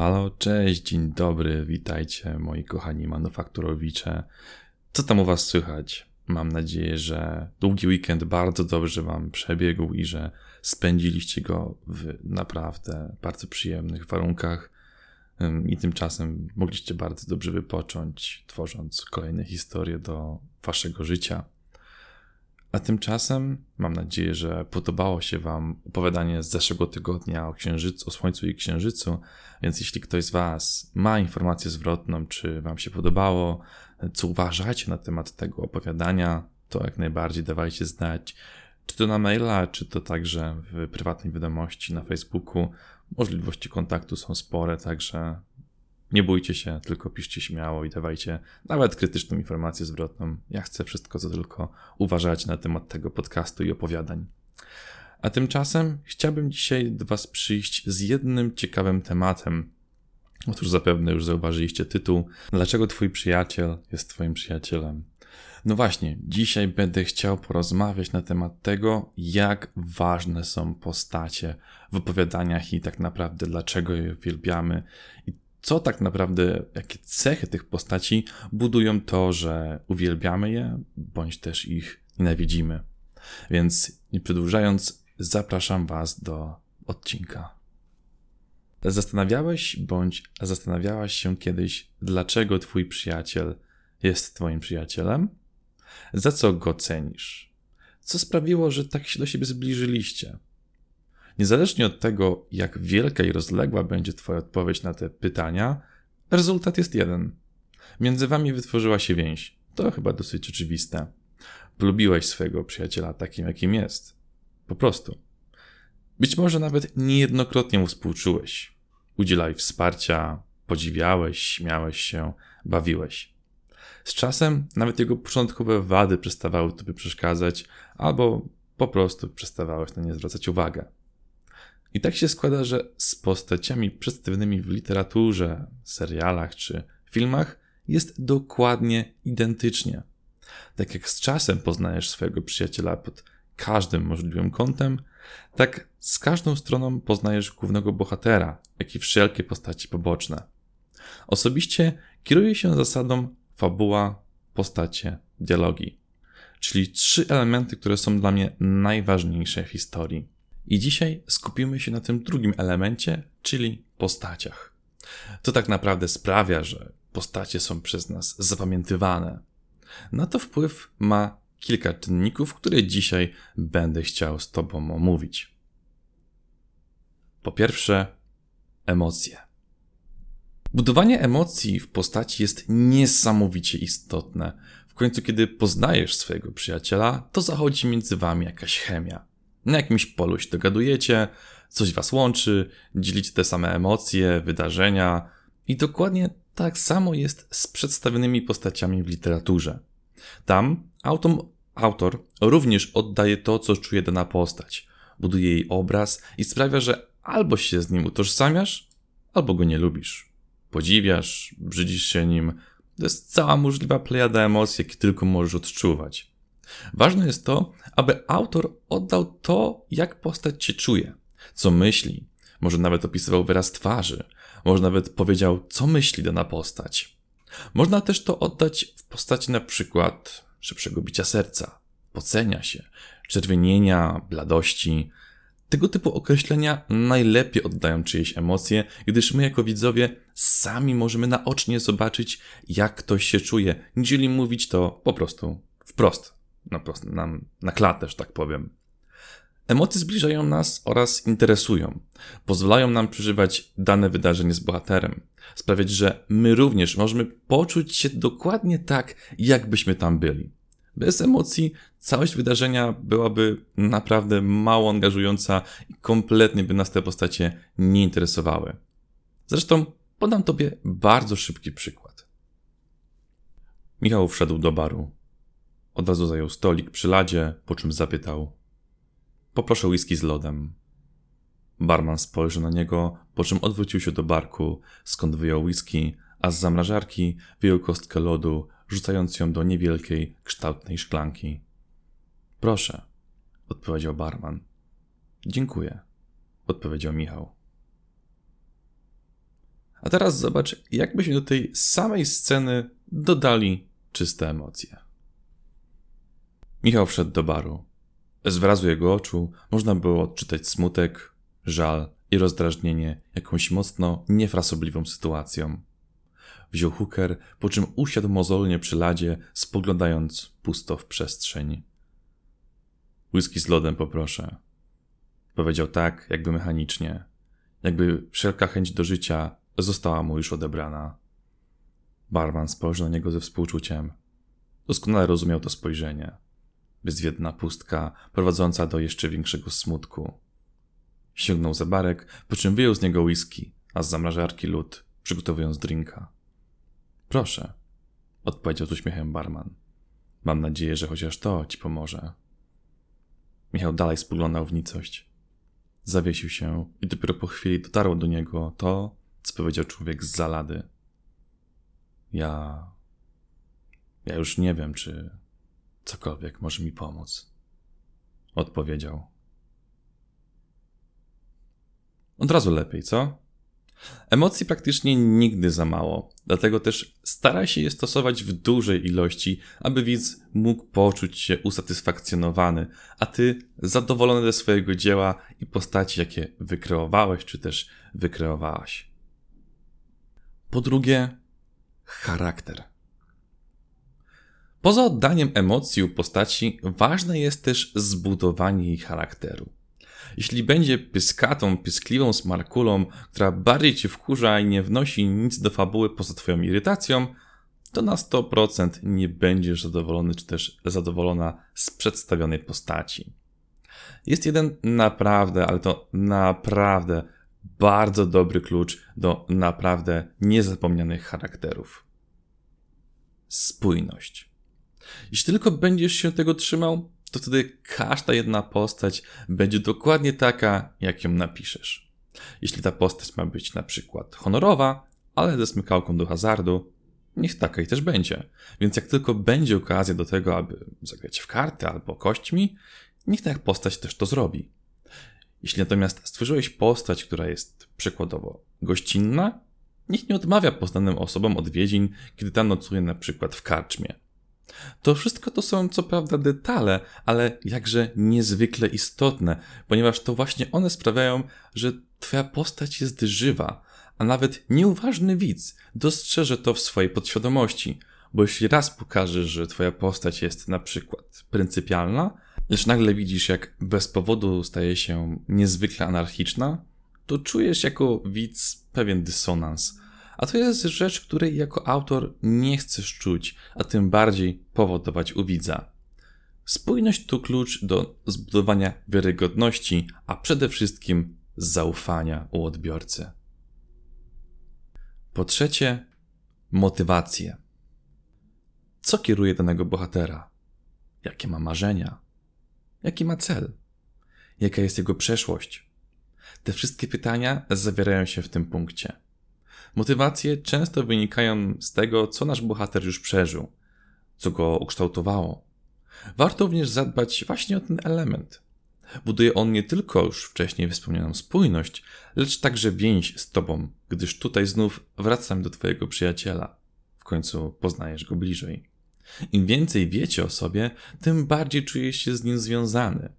halo, cześć, dzień dobry, witajcie moi kochani manufakturowicze. Co tam u was słychać? Mam nadzieję, że długi weekend bardzo dobrze wam przebiegł i że spędziliście go w naprawdę bardzo przyjemnych warunkach i tymczasem mogliście bardzo dobrze wypocząć, tworząc kolejne historie do waszego życia. A tymczasem mam nadzieję, że podobało się Wam opowiadanie z zeszłego tygodnia o księżycu, o Słońcu i Księżycu. Więc jeśli ktoś z Was ma informację zwrotną, czy Wam się podobało, co uważacie na temat tego opowiadania, to jak najbardziej dawajcie znać. Czy to na maila, czy to także w prywatnej wiadomości na Facebooku. Możliwości kontaktu są spore, także nie bójcie się, tylko piszcie śmiało i dawajcie nawet krytyczną informację zwrotną. Ja chcę wszystko, co tylko uważać na temat tego podcastu i opowiadań. A tymczasem chciałbym dzisiaj do Was przyjść z jednym ciekawym tematem. Otóż zapewne już zauważyliście tytuł Dlaczego Twój przyjaciel jest Twoim przyjacielem? No właśnie, dzisiaj będę chciał porozmawiać na temat tego, jak ważne są postacie w opowiadaniach i tak naprawdę dlaczego je uwielbiamy i co tak naprawdę, jakie cechy tych postaci budują to, że uwielbiamy je, bądź też ich nienawidzimy. Więc nie przedłużając, zapraszam Was do odcinka. Zastanawiałeś bądź zastanawiałaś się kiedyś, dlaczego Twój przyjaciel jest Twoim przyjacielem? Za co go cenisz? Co sprawiło, że tak się do siebie zbliżyliście? Niezależnie od tego, jak wielka i rozległa będzie Twoja odpowiedź na te pytania, rezultat jest jeden. Między Wami wytworzyła się więź. To chyba dosyć oczywiste. Polubiłeś swojego przyjaciela takim, jakim jest. Po prostu. Być może nawet niejednokrotnie mu współczułeś. Udzielałeś wsparcia, podziwiałeś, śmiałeś się, bawiłeś. Z czasem nawet jego początkowe wady przestawały tobie przeszkadzać, albo po prostu przestawałeś na nie zwracać uwagę. I tak się składa, że z postaciami przedstawionymi w literaturze, serialach czy filmach jest dokładnie identycznie. Tak jak z czasem poznajesz swojego przyjaciela pod każdym możliwym kątem, tak z każdą stroną poznajesz głównego bohatera, jak i wszelkie postaci poboczne. Osobiście kieruję się zasadą fabuła, postacie, dialogi, czyli trzy elementy, które są dla mnie najważniejsze w historii. I dzisiaj skupimy się na tym drugim elemencie, czyli postaciach. To tak naprawdę sprawia, że postacie są przez nas zapamiętywane. Na to wpływ ma kilka czynników, które dzisiaj będę chciał z Tobą omówić. Po pierwsze, emocje. Budowanie emocji w postaci jest niesamowicie istotne. W końcu, kiedy poznajesz swojego przyjaciela, to zachodzi między wami jakaś chemia. Na jakimś polu się dogadujecie, coś was łączy, dzielicie te same emocje, wydarzenia i dokładnie tak samo jest z przedstawionymi postaciami w literaturze. Tam autom, autor również oddaje to, co czuje dana postać, buduje jej obraz i sprawia, że albo się z nim utożsamiasz, albo go nie lubisz. Podziwiasz, brzydzisz się nim. To jest cała możliwa plejada emocji, jakie tylko możesz odczuwać. Ważne jest to, aby autor oddał to, jak postać się czuje, co myśli, może nawet opisywał wyraz twarzy, może nawet powiedział, co myśli dana postać. Można też to oddać w postaci na przykład szybszego bicia serca, pocenia się, czerwienienia, bladości. Tego typu określenia najlepiej oddają czyjeś emocje, gdyż my jako widzowie sami możemy naocznie zobaczyć, jak ktoś się czuje, niżeli mówić to po prostu wprost na, na, na klatę, że tak powiem. Emocje zbliżają nas oraz interesują. Pozwalają nam przeżywać dane wydarzenie z bohaterem. Sprawiać, że my również możemy poczuć się dokładnie tak, jakbyśmy tam byli. Bez emocji całość wydarzenia byłaby naprawdę mało angażująca i kompletnie by nas te postacie nie interesowały. Zresztą podam Tobie bardzo szybki przykład. Michał wszedł do baru. Od razu zajął stolik przy ladzie, po czym zapytał: Poproszę whisky z lodem. Barman spojrzał na niego, po czym odwrócił się do barku, skąd wyjął whisky, a z zamrażarki wyjął kostkę lodu, rzucając ją do niewielkiej, kształtnej szklanki. Proszę, odpowiedział barman. Dziękuję, odpowiedział Michał. A teraz zobacz, jakbyśmy do tej samej sceny dodali czyste emocje. Michał wszedł do baru. Z wyrazu jego oczu można było odczytać smutek, żal i rozdrażnienie jakąś mocno niefrasobliwą sytuacją. Wziął hooker, po czym usiadł mozolnie przy ladzie, spoglądając pusto w przestrzeń. Whisky z lodem poproszę. Powiedział tak, jakby mechanicznie, jakby wszelka chęć do życia została mu już odebrana. Barman spojrzał na niego ze współczuciem. Doskonale rozumiał to spojrzenie. Bezwiedna pustka, prowadząca do jeszcze większego smutku. Sięgnął za barek, po czym wyjął z niego whisky, a z zamrażarki lód, przygotowując drinka. Proszę, odpowiedział z uśmiechem barman. Mam nadzieję, że chociaż to ci pomoże. Michał dalej spoglądał w nicość. Zawiesił się i dopiero po chwili dotarło do niego to, co powiedział człowiek z zalady. Ja. Ja już nie wiem, czy cokolwiek może mi pomóc. Odpowiedział. Od razu lepiej, co? Emocji praktycznie nigdy za mało, dlatego też staraj się je stosować w dużej ilości, aby widz mógł poczuć się usatysfakcjonowany, a ty zadowolony ze swojego dzieła i postaci, jakie wykreowałeś czy też wykreowałaś. Po drugie, charakter. Poza oddaniem emocji u postaci, ważne jest też zbudowanie jej charakteru. Jeśli będzie pyskatą, pyskliwą smarkulą, która bardziej cię wkurza i nie wnosi nic do fabuły poza twoją irytacją, to na 100% nie będziesz zadowolony czy też zadowolona z przedstawionej postaci. Jest jeden naprawdę, ale to naprawdę bardzo dobry klucz do naprawdę niezapomnianych charakterów. Spójność. Jeśli tylko będziesz się tego trzymał, to wtedy każda jedna postać będzie dokładnie taka, jak ją napiszesz. Jeśli ta postać ma być na przykład honorowa, ale ze smykałką do hazardu, niech taka i też będzie. Więc jak tylko będzie okazja do tego, aby zagrać w karty albo kośćmi, niech ta postać też to zrobi. Jeśli natomiast stworzyłeś postać, która jest przykładowo gościnna, niech nie odmawia poznanym osobom odwiedzin, kiedy ta nocuje na przykład w karczmie. To wszystko to są co prawda detale, ale jakże niezwykle istotne, ponieważ to właśnie one sprawiają, że twoja postać jest żywa, a nawet nieuważny widz dostrzeże to w swojej podświadomości, bo jeśli raz pokażesz, że twoja postać jest na przykład pryncypialna, lecz nagle widzisz, jak bez powodu staje się niezwykle anarchiczna, to czujesz jako widz pewien dysonans – a to jest rzecz, której jako autor nie chcesz czuć, a tym bardziej powodować u widza. Spójność to klucz do zbudowania wiarygodności, a przede wszystkim zaufania u odbiorcy. Po trzecie, motywację. Co kieruje danego bohatera? Jakie ma marzenia? Jaki ma cel? Jaka jest jego przeszłość? Te wszystkie pytania zawierają się w tym punkcie. Motywacje często wynikają z tego, co nasz bohater już przeżył, co go ukształtowało. Warto również zadbać właśnie o ten element. Buduje on nie tylko już wcześniej wspomnianą spójność, lecz także więź z tobą, gdyż tutaj znów wracam do twojego przyjaciela. W końcu poznajesz go bliżej. Im więcej wiecie o sobie, tym bardziej czujesz się z nim związany.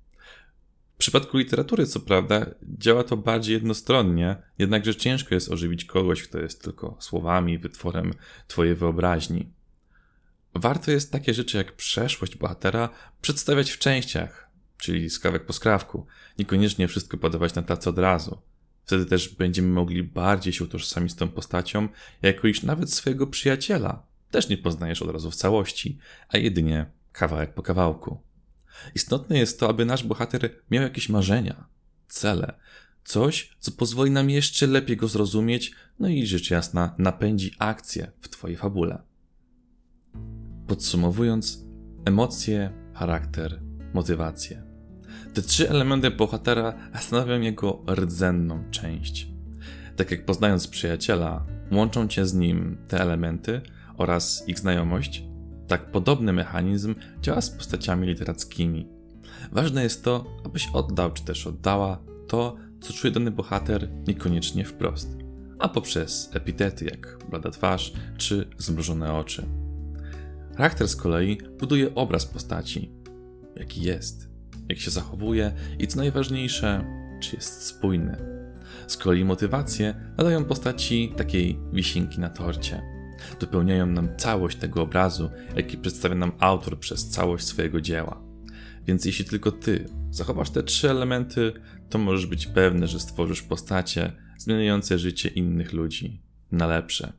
W przypadku literatury, co prawda, działa to bardziej jednostronnie, jednakże ciężko jest ożywić kogoś, kto jest tylko słowami, wytworem twojej wyobraźni. Warto jest takie rzeczy jak przeszłość bohatera przedstawiać w częściach, czyli skrawek po skrawku, niekoniecznie wszystko podawać na tacy od razu. Wtedy też będziemy mogli bardziej się utożsamić z tą postacią, jako iż nawet swojego przyjaciela też nie poznajesz od razu w całości, a jedynie kawałek po kawałku. Istotne jest to, aby nasz bohater miał jakieś marzenia, cele, coś, co pozwoli nam jeszcze lepiej go zrozumieć, no i rzecz jasna napędzi akcję w Twojej fabule. Podsumowując, emocje, charakter, motywacje. Te trzy elementy bohatera stanowią jego rdzenną część. Tak jak poznając przyjaciela, łączą cię z nim te elementy oraz ich znajomość, tak podobny mechanizm działa z postaciami literackimi. Ważne jest to, abyś oddał czy też oddała to, co czuje dany bohater, niekoniecznie wprost. a poprzez epitety jak blada twarz czy zmrużone oczy. Charakter z kolei buduje obraz postaci, jaki jest, jak się zachowuje i co najważniejsze, czy jest spójny. Z kolei motywacje nadają postaci takiej wisienki na torcie. Dopełniają nam całość tego obrazu, jaki przedstawia nam autor przez całość swojego dzieła. Więc jeśli tylko ty zachowasz te trzy elementy, to możesz być pewny, że stworzysz postacie zmieniające życie innych ludzi na lepsze.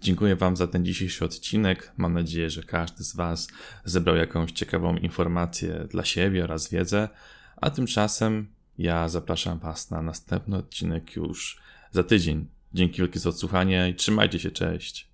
Dziękuję Wam za ten dzisiejszy odcinek. Mam nadzieję, że każdy z Was zebrał jakąś ciekawą informację dla siebie oraz wiedzę. A tymczasem ja zapraszam Was na następny odcinek już za tydzień. Dzięki wielkie za odsłuchanie i trzymajcie się, cześć.